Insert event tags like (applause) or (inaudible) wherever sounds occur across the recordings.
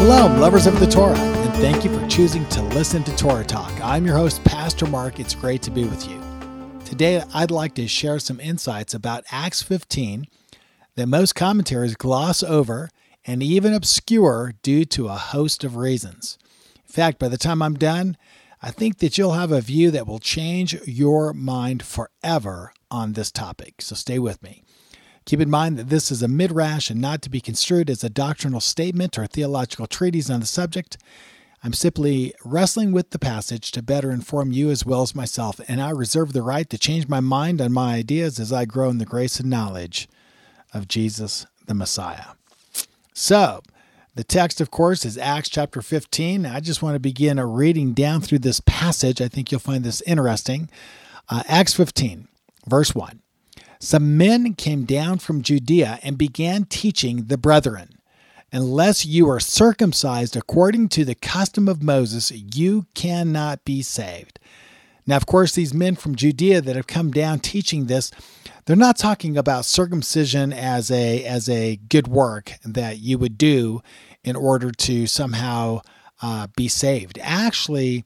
Shalom, lovers of the Torah, and thank you for choosing to listen to Torah Talk. I'm your host, Pastor Mark. It's great to be with you. Today, I'd like to share some insights about Acts 15 that most commentaries gloss over and even obscure due to a host of reasons. In fact, by the time I'm done, I think that you'll have a view that will change your mind forever on this topic. So stay with me. Keep in mind that this is a midrash and not to be construed as a doctrinal statement or theological treatise on the subject. I'm simply wrestling with the passage to better inform you as well as myself, and I reserve the right to change my mind on my ideas as I grow in the grace and knowledge of Jesus the Messiah. So, the text, of course, is Acts chapter 15. I just want to begin a reading down through this passage. I think you'll find this interesting. Uh, Acts 15, verse 1. Some men came down from Judea and began teaching the brethren, Unless you are circumcised according to the custom of Moses, you cannot be saved. Now, of course, these men from Judea that have come down teaching this, they're not talking about circumcision as a as a good work that you would do in order to somehow uh, be saved. Actually,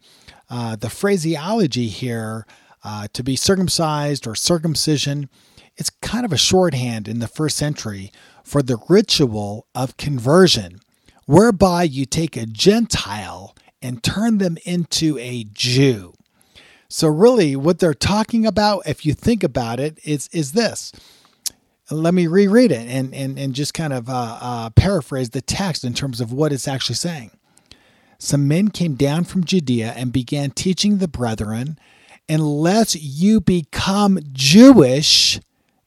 uh, the phraseology here uh, to be circumcised or circumcision it's kind of a shorthand in the first century for the ritual of conversion, whereby you take a Gentile and turn them into a Jew. So, really, what they're talking about, if you think about it, is, is this. Let me reread it and, and, and just kind of uh, uh, paraphrase the text in terms of what it's actually saying. Some men came down from Judea and began teaching the brethren, unless you become Jewish,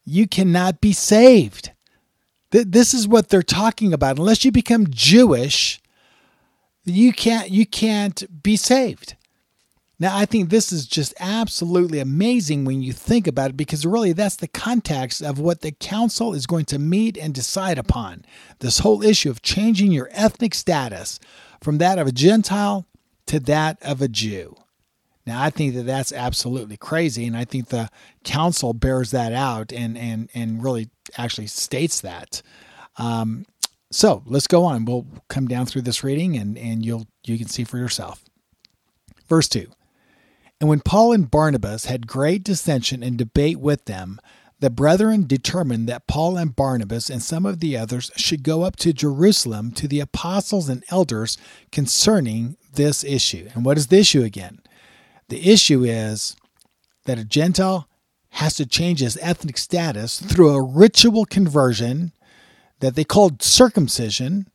you cannot be saved. This is what they're talking about. Unless you become Jewish, you can't you can't be saved. Now, I think this is just absolutely amazing when you think about it because really that's the context of what the council is going to meet and decide upon. This whole issue of changing your ethnic status from that of a Gentile to that of a Jew. Now, I think that that's absolutely crazy, and I think the council bears that out and and and really actually states that. Um, so let's go on. We'll come down through this reading, and and you'll you can see for yourself. Verse two. And when Paul and Barnabas had great dissension and debate with them, the brethren determined that Paul and Barnabas and some of the others should go up to Jerusalem to the apostles and elders concerning this issue. And what is the issue again? The issue is that a Gentile has to change his ethnic status through a ritual conversion that they called circumcision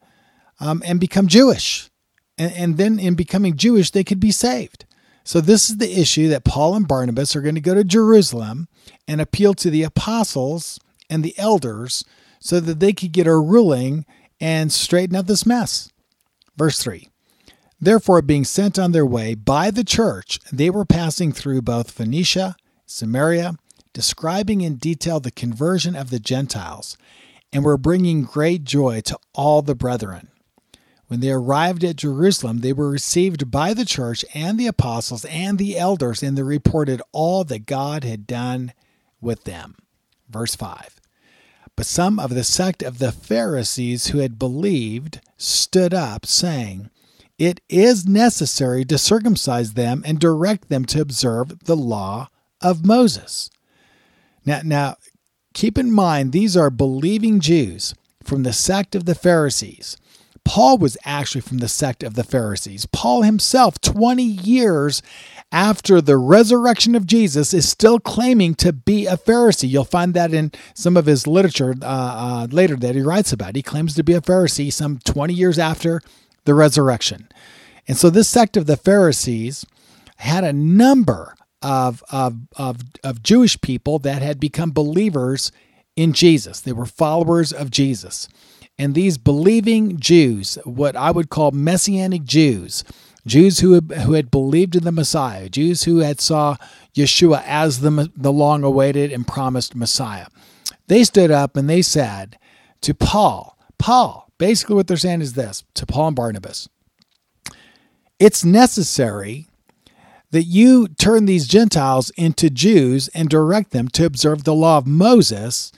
um, and become Jewish. And, and then in becoming Jewish, they could be saved. So, this is the issue that Paul and Barnabas are going to go to Jerusalem and appeal to the apostles and the elders so that they could get a ruling and straighten out this mess. Verse 3 Therefore, being sent on their way by the church, they were passing through both Phoenicia, Samaria, describing in detail the conversion of the Gentiles, and were bringing great joy to all the brethren. When they arrived at Jerusalem, they were received by the church and the apostles and the elders, and they reported all that God had done with them. Verse 5. But some of the sect of the Pharisees who had believed stood up, saying, it is necessary to circumcise them and direct them to observe the law of Moses. Now, now keep in mind, these are believing Jews from the sect of the Pharisees. Paul was actually from the sect of the Pharisees. Paul himself, 20 years after the resurrection of Jesus, is still claiming to be a Pharisee. You'll find that in some of his literature uh, uh, later that he writes about. He claims to be a Pharisee some 20 years after the resurrection. And so this sect of the Pharisees had a number of, of, of, of Jewish people that had become believers in Jesus. They were followers of Jesus. And these believing Jews, what I would call messianic Jews, Jews who had, who had believed in the Messiah, Jews who had saw Yeshua as the, the long awaited and promised Messiah. They stood up and they said to Paul, Paul, basically what they're saying is this to Paul and Barnabas it's necessary that you turn these Gentiles into Jews and direct them to observe the law of Moses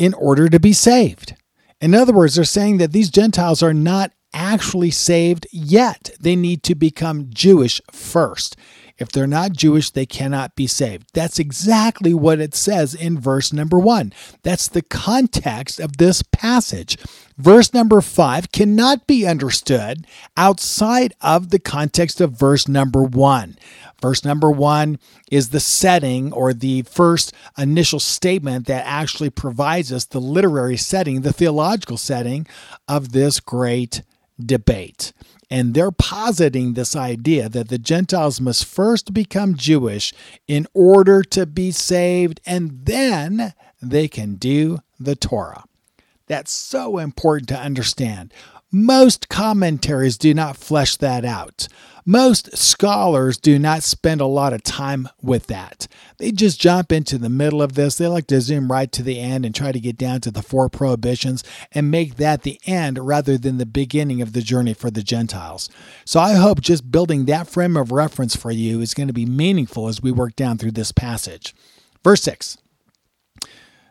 in order to be saved. In other words, they're saying that these Gentiles are not actually saved yet. They need to become Jewish first. If they're not Jewish, they cannot be saved. That's exactly what it says in verse number one. That's the context of this passage. Verse number five cannot be understood outside of the context of verse number one. Verse number one is the setting or the first initial statement that actually provides us the literary setting, the theological setting of this great debate. And they're positing this idea that the Gentiles must first become Jewish in order to be saved, and then they can do the Torah. That's so important to understand. Most commentaries do not flesh that out. Most scholars do not spend a lot of time with that. They just jump into the middle of this. They like to zoom right to the end and try to get down to the four prohibitions and make that the end rather than the beginning of the journey for the Gentiles. So I hope just building that frame of reference for you is going to be meaningful as we work down through this passage. Verse 6.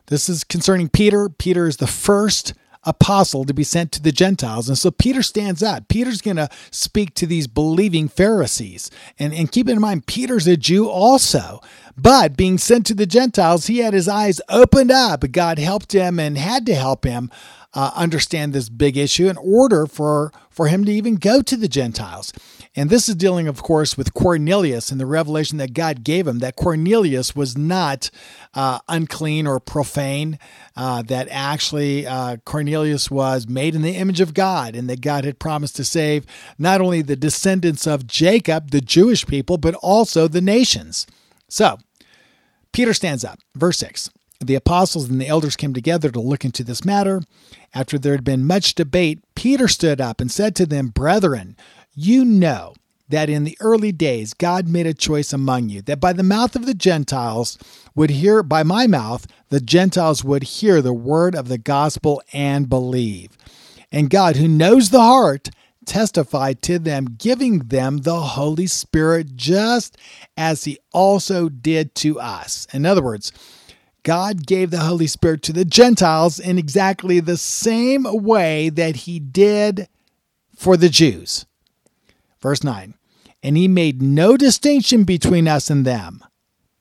This is concerning Peter. Peter is the first apostle to be sent to the Gentiles. And so Peter stands up. Peter's going to speak to these believing Pharisees. And, and keep in mind, Peter's a Jew also. But being sent to the Gentiles, he had his eyes opened up. God helped him and had to help him uh, understand this big issue in order for, for him to even go to the Gentiles. And this is dealing, of course, with Cornelius and the revelation that God gave him that Cornelius was not uh, unclean or profane, uh, that actually uh, Cornelius was made in the image of God, and that God had promised to save not only the descendants of Jacob, the Jewish people, but also the nations. So, Peter stands up, verse 6. The apostles and the elders came together to look into this matter. After there had been much debate, Peter stood up and said to them, Brethren, you know that in the early days God made a choice among you, that by the mouth of the Gentiles would hear, by my mouth, the Gentiles would hear the word of the gospel and believe. And God, who knows the heart, testified to them, giving them the Holy Spirit just as He also did to us. In other words, God gave the Holy Spirit to the Gentiles in exactly the same way that He did for the Jews. Verse 9, and he made no distinction between us and them.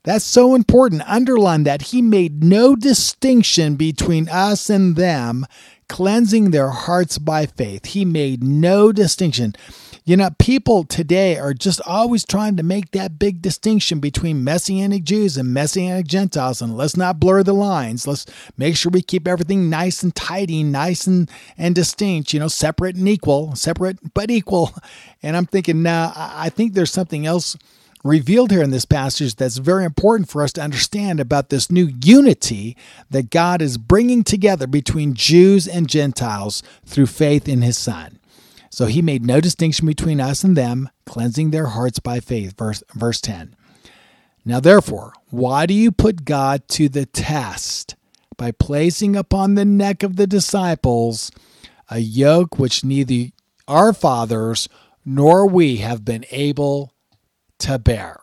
That's so important. Underline that. He made no distinction between us and them, cleansing their hearts by faith. He made no distinction. You know, people today are just always trying to make that big distinction between Messianic Jews and Messianic Gentiles. And let's not blur the lines. Let's make sure we keep everything nice and tidy, nice and, and distinct, you know, separate and equal, separate but equal. (laughs) And I'm thinking, now, nah, I think there's something else revealed here in this passage that's very important for us to understand about this new unity that God is bringing together between Jews and Gentiles through faith in his Son. So he made no distinction between us and them, cleansing their hearts by faith. Verse, verse 10. Now, therefore, why do you put God to the test by placing upon the neck of the disciples a yoke which neither our fathers nor we have been able to bear?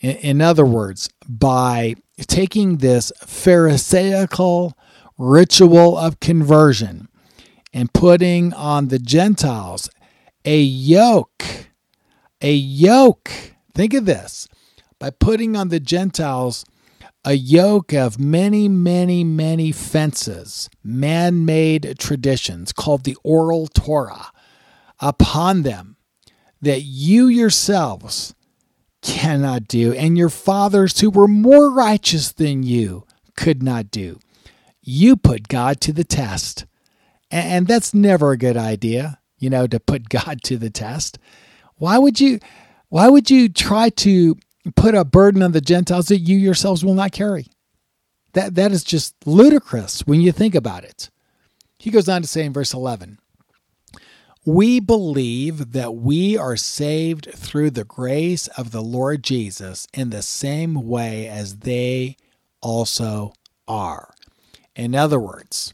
In, in other words, by taking this Pharisaical ritual of conversion, and putting on the Gentiles a yoke. A yoke. Think of this by putting on the Gentiles a yoke of many, many, many fences, man made traditions called the oral Torah upon them that you yourselves cannot do, and your fathers who were more righteous than you could not do. You put God to the test and that's never a good idea, you know, to put (laughs) God to the test. Why would you why would you try to put a burden on the Gentiles that you yourselves will not carry. That, that is just ludicrous when you think about it. He goes on to say in verse 11 We believe that we are saved through the grace of the Lord Jesus in the same way as they also are. In other words,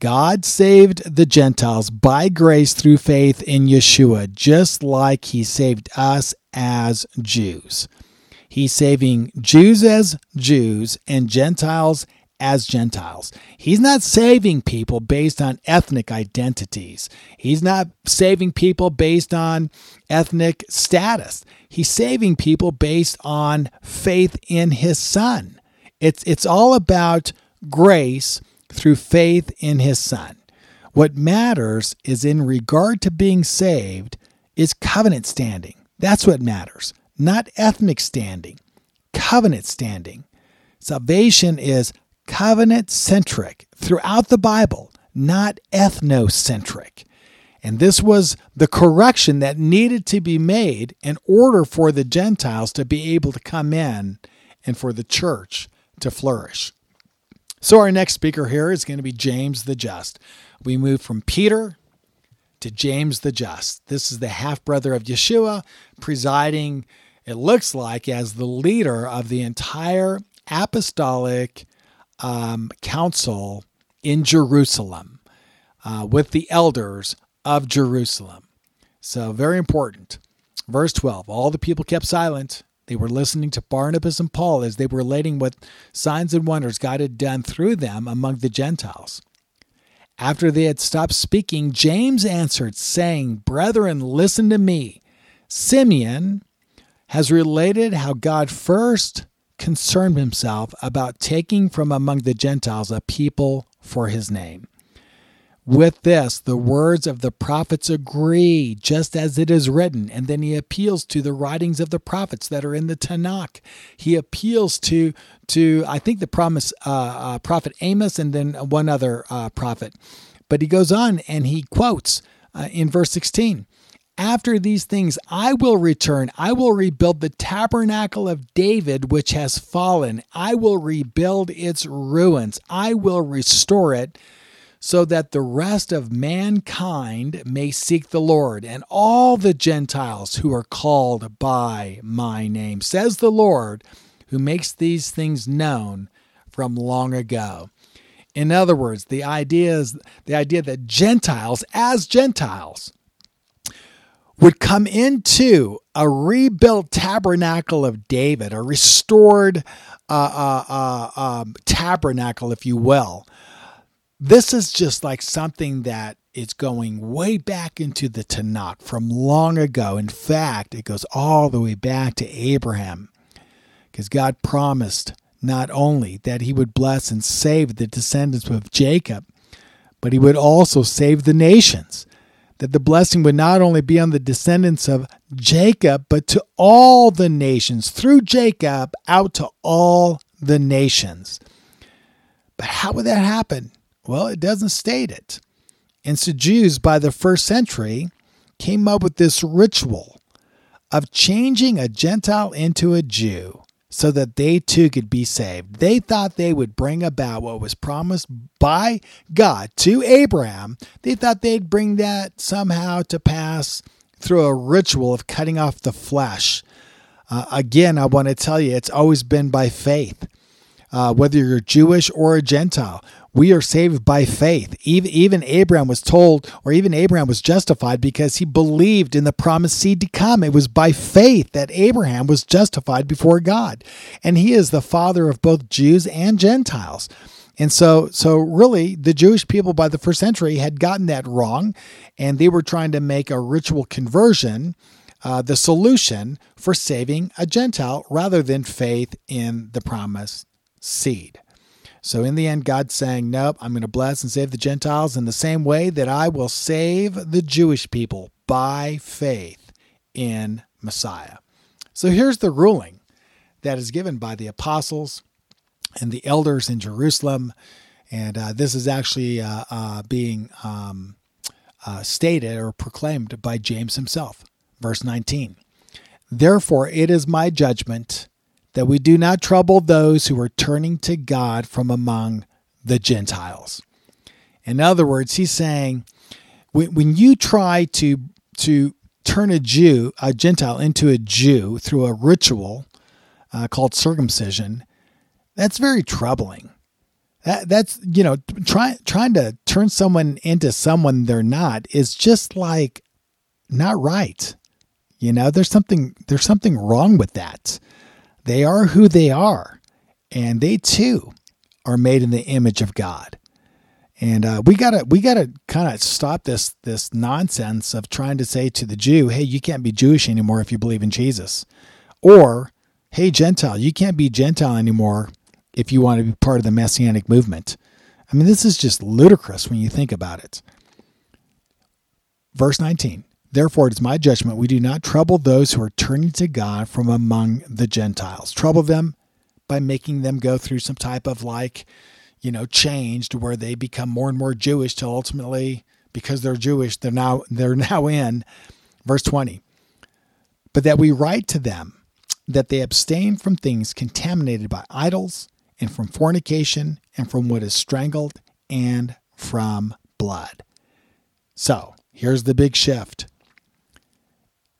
God saved the Gentiles by grace through faith in Yeshua, just like he saved us as Jews. He's saving Jews as Jews and Gentiles as Gentiles. He's not saving people based on ethnic identities. He's not saving people based on ethnic status. He's saving people based on faith in his son. It's it's all about grace through faith in his Son. What matters is in regard to being saved is covenant standing. That's what matters, not ethnic standing, covenant standing. Salvation is covenant centric throughout the Bible, not ethnocentric. And this was the correction that needed to be made in order for the Gentiles to be able to come in and for the church to flourish. So, our next speaker here is going to be James the Just. We move from Peter to James the Just. This is the half brother of Yeshua, presiding, it looks like, as the leader of the entire apostolic um, council in Jerusalem uh, with the elders of Jerusalem. So, very important. Verse 12 All the people kept silent they were listening to Barnabas and Paul as they were relating what signs and wonders God had done through them among the Gentiles. After they had stopped speaking, James answered, saying, Brethren, listen to me. Simeon has related how God first concerned himself about taking from among the Gentiles a people for his name. With this, the words of the prophets agree, just as it is written. And then he appeals to the writings of the prophets that are in the Tanakh. He appeals to, to I think, the promise, uh, uh, prophet Amos and then one other uh, prophet. But he goes on and he quotes uh, in verse 16 After these things I will return, I will rebuild the tabernacle of David, which has fallen. I will rebuild its ruins, I will restore it so that the rest of mankind may seek the Lord and all the Gentiles who are called by my name, says the Lord, who makes these things known from long ago. In other words, the idea is the idea that Gentiles, as Gentiles, would come into a rebuilt tabernacle of David, a restored uh, uh, uh, um, tabernacle, if you will, this is just like something that is going way back into the Tanakh from long ago. In fact, it goes all the way back to Abraham because God promised not only that he would bless and save the descendants of Jacob, but he would also save the nations. That the blessing would not only be on the descendants of Jacob, but to all the nations, through Jacob out to all the nations. But how would that happen? Well, it doesn't state it. And so Jews by the first century came up with this ritual of changing a Gentile into a Jew so that they too could be saved. They thought they would bring about what was promised by God to Abraham. They thought they'd bring that somehow to pass through a ritual of cutting off the flesh. Uh, again, I want to tell you, it's always been by faith. Uh, whether you're Jewish or a Gentile, we are saved by faith. Even, even Abraham was told, or even Abraham was justified because he believed in the promised seed to come. It was by faith that Abraham was justified before God. And he is the father of both Jews and Gentiles. And so, so really, the Jewish people by the first century had gotten that wrong, and they were trying to make a ritual conversion uh, the solution for saving a Gentile rather than faith in the promised seed. So in the end, God's saying, Nope, I'm going to bless and save the Gentiles in the same way that I will save the Jewish people by faith in Messiah. So here's the ruling that is given by the apostles and the elders in Jerusalem. And uh, this is actually uh, uh, being um, uh, stated or proclaimed by James himself. Verse 19 Therefore, it is my judgment that we do not trouble those who are turning to God from among the Gentiles. In other words, he's saying when, when you try to to turn a Jew, a Gentile, into a Jew through a ritual uh, called circumcision, that's very troubling. That that's you know trying trying to turn someone into someone they're not is just like not right. You know, there's something there's something wrong with that. They are who they are, and they too are made in the image of God. And uh, we gotta we gotta kind of stop this this nonsense of trying to say to the Jew, "Hey, you can't be Jewish anymore if you believe in Jesus," or "Hey, Gentile, you can't be Gentile anymore if you want to be part of the Messianic movement." I mean, this is just ludicrous when you think about it. Verse 19 Therefore, it is my judgment we do not trouble those who are turning to God from among the Gentiles. Trouble them by making them go through some type of like you know, changed where they become more and more Jewish till ultimately, because they're Jewish, they're now they're (laughs) now in verse 20. But that we write to them that they abstain from things contaminated by idols and from fornication and from what is strangled and from blood. So here's the big shift.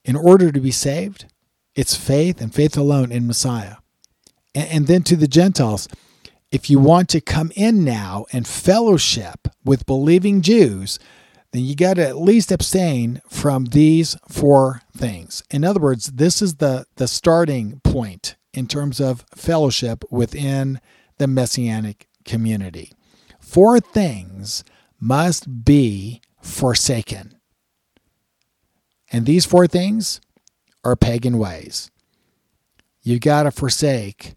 In order to be saved, it's faith and faith alone in Messiah. And, and then to the Gentiles, if you want to come in now and fellowship with believing Jews, then you got to at least abstain from these four things. In other words, this is the, the starting point in terms of fellowship within the messianic community. Four things must be forsaken. And these four things are pagan ways. You got to forsake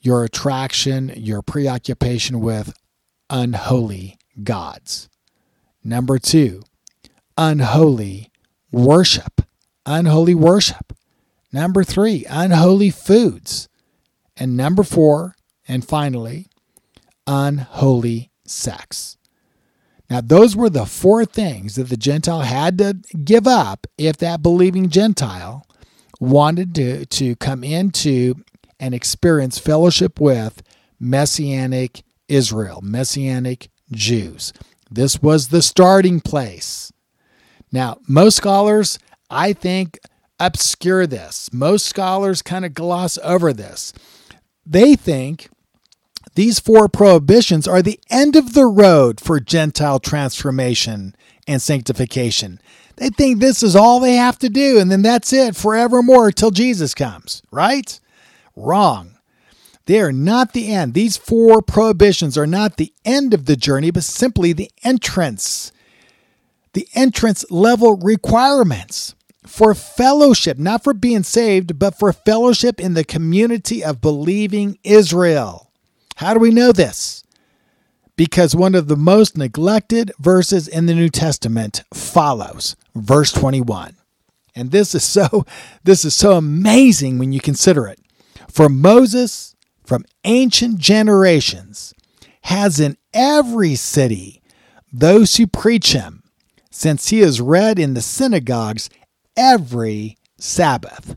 your attraction, your preoccupation with unholy gods. Number two, unholy worship. Unholy worship. Number three, unholy foods. And number four, and finally, unholy sex. Now, those were the four things that the Gentile had to give up if that believing Gentile wanted to, to come into and experience fellowship with Messianic Israel, Messianic Jews. This was the starting place. Now, most scholars, I think, obscure this. Most scholars kind of gloss over this. They think these four prohibitions are the end of the road for Gentile transformation and sanctification. They think this is all they have to do, and then that's it forevermore till Jesus comes, right? Wrong. They are not the end. These four prohibitions are not the end of the journey, but simply the entrance. The entrance level requirements for fellowship, not for being saved, but for fellowship in the community of believing Israel. How do we know this? Because one of the most neglected verses in the New Testament follows, verse 21. And this is so (laughs) this is so amazing when you consider it. For Moses, from ancient generations, has in every city those who preach him, since he is read in the synagogues every Sabbath.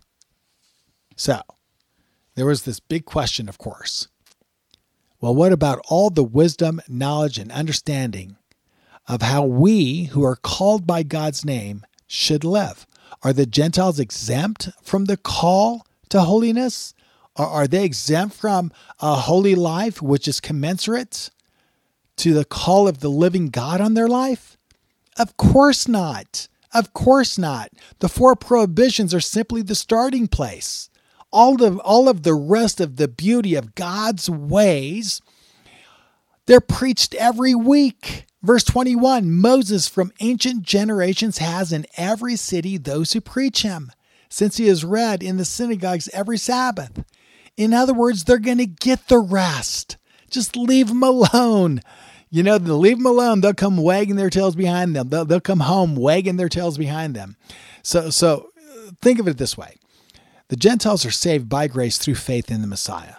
So, there was this big question, of course. Well, what about all the wisdom, knowledge, and understanding of how we who are called by God's name should live? Are the Gentiles exempt from the call to holiness? Are, are they exempt from a holy life which is commensurate to the call of the living God on their life? Of course not. Of course not. The four prohibitions are simply the starting place. All of, all of the rest of the beauty of God's ways, they're preached every week. Verse 21 Moses from ancient generations has in every city those who preach him, since he is read in the synagogues every Sabbath. In other words, they're going to get the rest. Just leave them alone. You know, leave them alone. They'll come wagging their tails behind them. They'll, they'll come home wagging their tails behind them. So, so think of it this way the Gentiles are saved by grace through faith in the Messiah.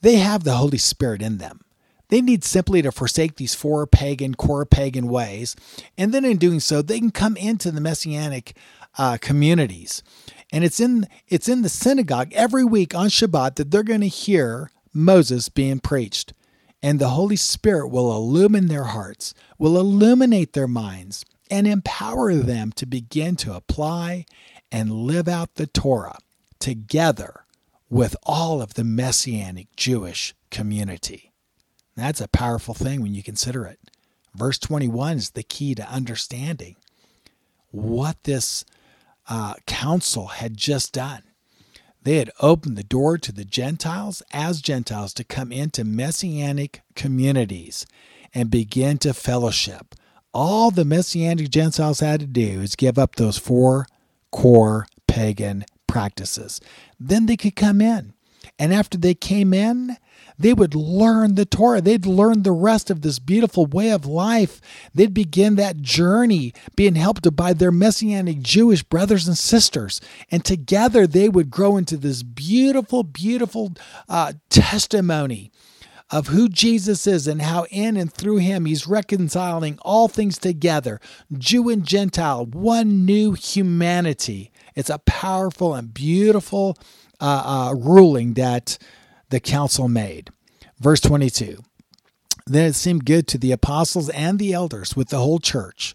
They have the Holy Spirit in them. They need simply to forsake these four pagan, core pagan ways. And then in doing so, they can come into the messianic uh, communities. And it's in it's in the synagogue every week on Shabbat that they're going to hear Moses being preached. And the Holy Spirit will illumine their hearts, will illuminate their minds, and empower them to begin to apply and live out the Torah together with all of the Messianic Jewish community. That's a powerful thing when you consider it. Verse 21 is the key to understanding what this uh, council had just done. They had opened the door to the Gentiles as Gentiles to come into messianic communities and begin to fellowship. All the messianic Gentiles had to do is give up those four core pagan practices. Then they could come in. And after they came in, they would learn the Torah. They'd learn the rest of this beautiful way of life. They'd begin that journey being helped by their Messianic Jewish brothers and sisters. And together they would grow into this beautiful, beautiful uh, testimony of who Jesus is and how in and through him he's reconciling all things together, Jew and Gentile, one new humanity. It's a powerful and beautiful uh, uh, ruling that the council made. Verse 22 Then it seemed good to the apostles and the elders with the whole church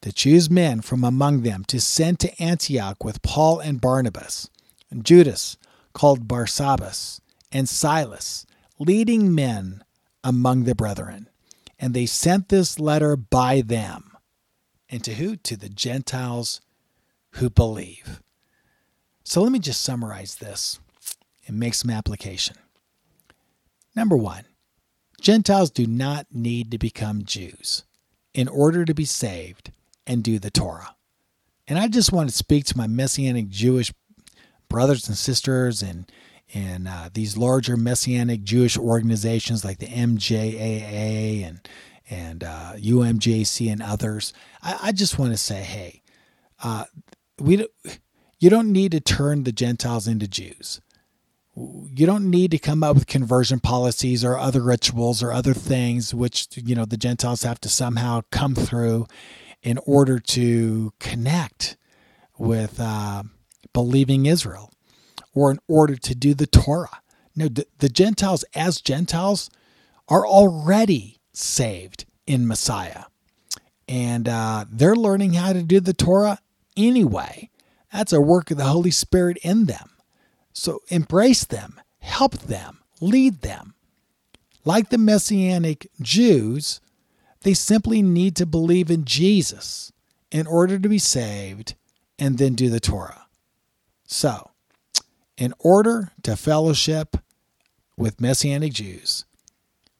to choose men from among them to send to Antioch with Paul and Barnabas, and Judas, called Barsabbas, and Silas, leading men among the brethren. And they sent this letter by them. And to who? To the Gentiles who believe. So let me just summarize this and make some application. Number one, Gentiles do not need to become Jews in order to be saved and do the Torah. And I just want to speak to my Messianic Jewish brothers and sisters and and uh, these larger Messianic Jewish organizations like the MJAA and and uh, UMJC and others. I, I, just want to say, hey, uh, we don't, you don't need to turn the Gentiles into Jews. You don't need to come up with conversion policies or other rituals or other things which you know the gentiles have to somehow come through in order to connect with uh, believing israel or in order to do the torah. No the, the gentiles as gentiles are already saved in messiah. And uh, they're learning how to do the torah anyway that's a work of the holy spirit in them so embrace them, help them, lead them. Like the Messianic Jews, they simply need to believe in Jesus in order to be saved and then do the Torah. So, in order to fellowship with Messianic Jews,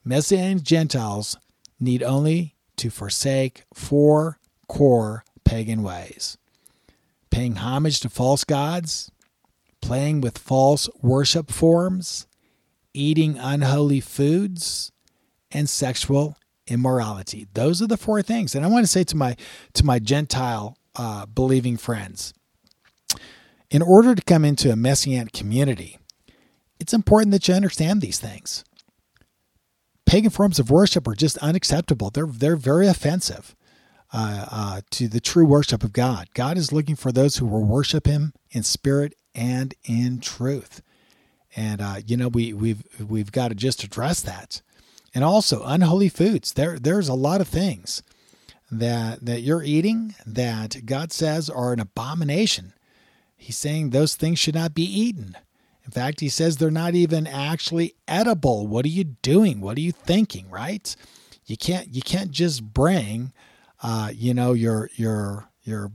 Messianic Gentiles need only to forsake four core pagan ways paying homage to false gods, playing with false worship forms, eating unholy foods, and sexual immorality. Those are the four things. And I want to say to my to my Gentile uh, believing friends, in order to come into a messianic community, it's important that you understand these things. Pagan forms of worship are just unacceptable. They're they're very offensive. Uh, uh, to the true worship of God. God is looking for those who will worship Him in spirit and in truth. And uh, you know we we've we've got to just address that. And also unholy foods. There there's a lot of things that that you're eating that God says are an abomination. He's saying those things should not be eaten. In fact, he says they're not even actually edible. What are you doing? What are you thinking, right? You can't you can't just bring uh, you know your your your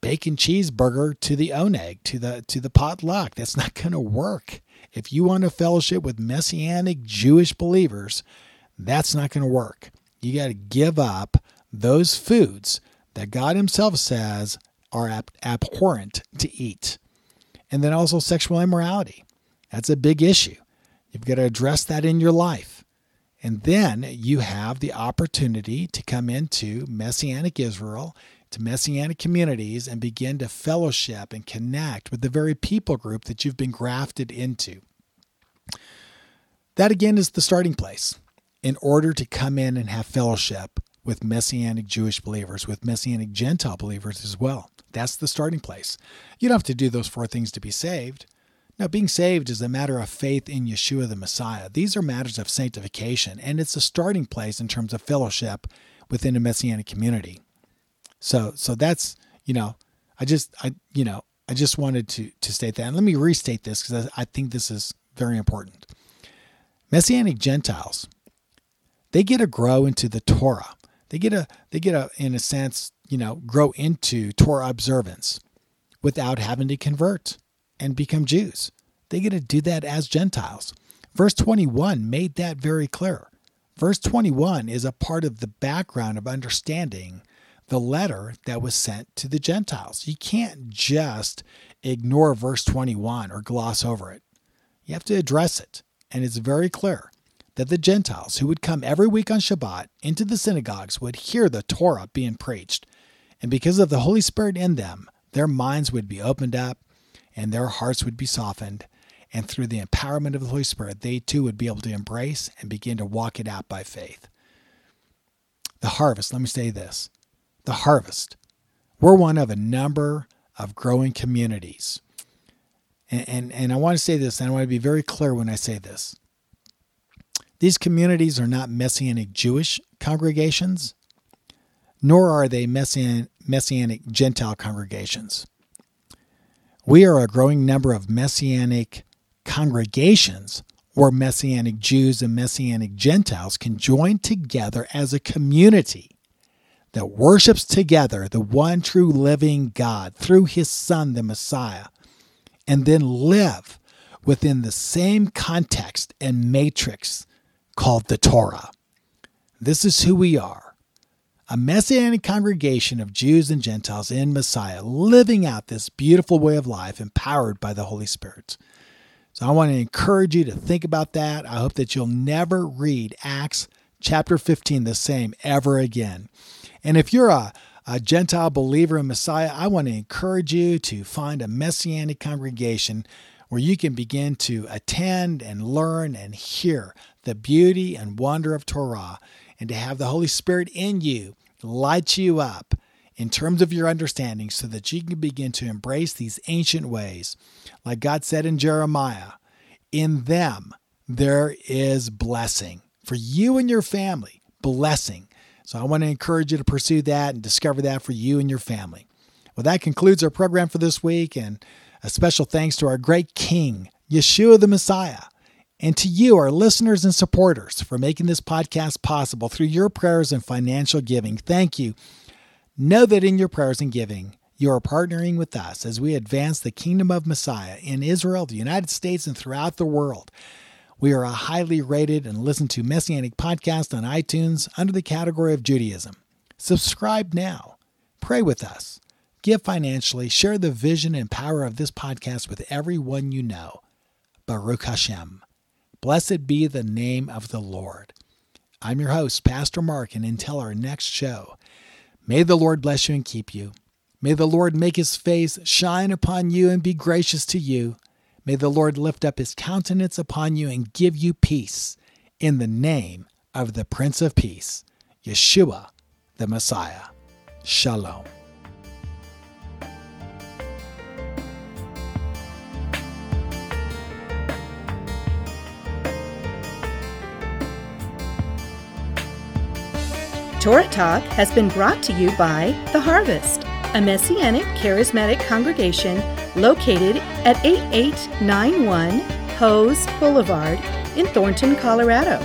bacon cheeseburger to the oneg, to the to the potluck. That's not going to work. If you want a fellowship with messianic Jewish believers, that's not going to work. You got to give up those foods that God Himself says are ab- abhorrent to eat. And then also sexual immorality. That's a big issue. You've got to address that in your life. And then you have the opportunity to come into Messianic Israel to messianic communities and begin to fellowship and connect with the very people group that you've been grafted into. That again is the starting place in order to come in and have fellowship with messianic Jewish believers, with messianic Gentile believers as well. That's the starting place. You don't have to do those four things to be saved. Now, being saved is a matter of faith in Yeshua the Messiah. These are matters of sanctification, and it's a starting place in terms of fellowship within a messianic community. So, so that's you know, I just I you know I just wanted to to state that, and let me restate this because I, I think this is very important. Messianic Gentiles, they get to grow into the Torah. They get a they get a in a sense you know grow into Torah observance without having to convert and become Jews. They get to do that as Gentiles. Verse 21 made that very clear. Verse 21 is a part of the background of understanding the letter that was sent to the Gentiles. You can't just ignore verse 21 or gloss over it. You have to address it. And it's very clear that the Gentiles who would come every week on Shabbat into the synagogues would hear the Torah being preached. And because of the Holy Spirit in them, their minds would be opened up and their hearts would be softened. And through the empowerment of the Holy Spirit, they too would be able to embrace and begin to walk it out by faith. The harvest, let me say this the harvest. We're one of a number of growing communities. And, and, and I want to say this, and I want to be very clear when I say this. These communities are not Messianic Jewish congregations, nor are they Messianic, Messianic Gentile congregations. We are a growing number of Messianic congregations where Messianic Jews and Messianic Gentiles can join together as a community that worships together the one true living God through his Son, the Messiah, and then live within the same context and matrix called the Torah. This is who we are a messianic congregation of Jews and Gentiles in Messiah, living out this beautiful way of life empowered by the Holy Spirit. So I want to encourage you to think about that. I hope that you'll never read Acts chapter 15 the same ever again. And if you're a, a Gentile believer in Messiah, I want to encourage you to find a messianic congregation where you can begin to attend and learn and hear the beauty and wonder of Torah and to have the Holy Spirit in you light you up in terms of your understanding so that you can begin to embrace these ancient ways. Like God said in Jeremiah, in them there is blessing for you and your family, blessing. So I want to encourage you to pursue that and discover that for you and your family. Well, that concludes our program for this week, and a special thanks to our great King, Yeshua the Messiah and to you, our listeners and supporters, for making this podcast possible through your prayers and financial giving. Thank you. Know that in your prayers and giving, you are partnering with us as we advance the kingdom of Messiah in Israel, the United States, and throughout the world. We are a highly rated and listened to Messianic podcast on iTunes under the category of Judaism. Subscribe now. Pray with us. Give financially. Share the vision and power of this podcast with everyone you know. Baruch Hashem. Blessed be the name of the Lord. I'm your host, Pastor Mark, and until our next show, may the Lord bless you and keep you. May the Lord make his face shine upon you and be gracious to you. May the Lord lift up his countenance upon you and give you peace. In the name of the Prince of Peace, Yeshua, the Messiah. Shalom. Torah Talk has been brought to you by The Harvest, a Messianic charismatic congregation located at 8891 Hose Boulevard in Thornton, Colorado.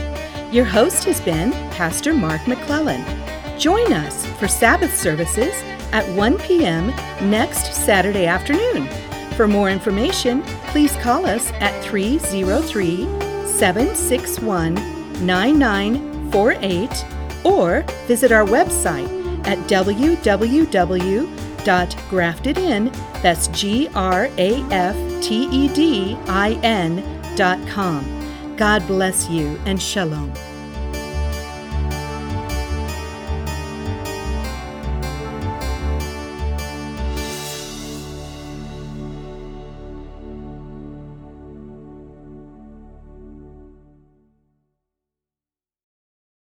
Your host has been Pastor Mark McClellan. Join us for Sabbath services at 1 p.m. next Saturday afternoon. For more information, please call us at 303 761 9948 or visit our website at www.graftedin, that's. God bless you and shalom.